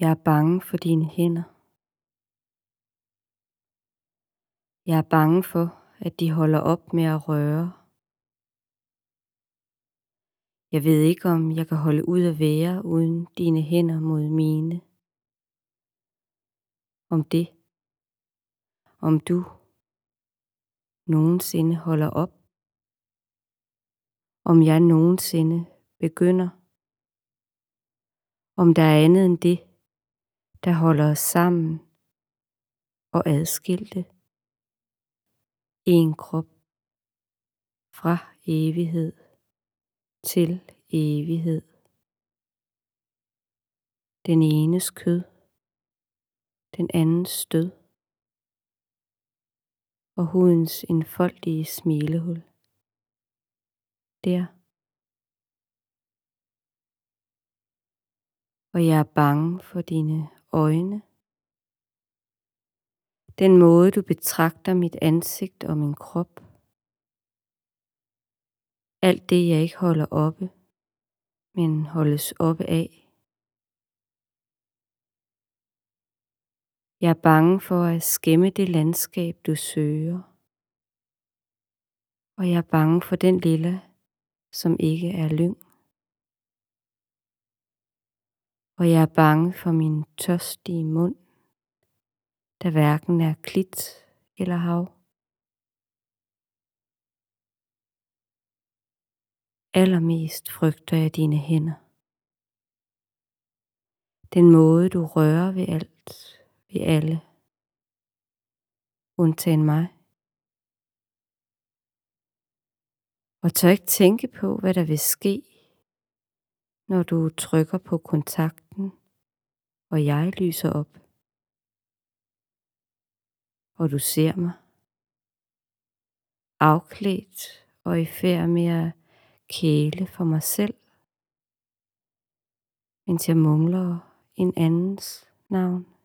Jeg er bange for dine hænder. Jeg er bange for, at de holder op med at røre. Jeg ved ikke, om jeg kan holde ud at være uden dine hænder mod mine. Om det, om du nogensinde holder op. Om jeg nogensinde begynder. Om der er andet end det, der holder os sammen og adskilte. En krop fra evighed til evighed. Den enes kød, den andens stød og hudens enfoldige smilehul. Der. Og jeg er bange for dine øjne. Den måde du betragter mit ansigt og min krop. Alt det jeg ikke holder oppe, men holdes oppe af. Jeg er bange for at skæmme det landskab du søger. Og jeg er bange for den lille, som ikke er lyng. Og jeg er bange for min tørstige mund, der hverken er klit eller hav. Allermest frygter jeg dine hænder. Den måde du rører ved alt, ved alle, undtagen mig. Og tør ikke tænke på, hvad der vil ske, når du trykker på kontakt og jeg lyser op. Og du ser mig, afklædt og i færd med at kæle for mig selv, mens jeg mumler en andens navn.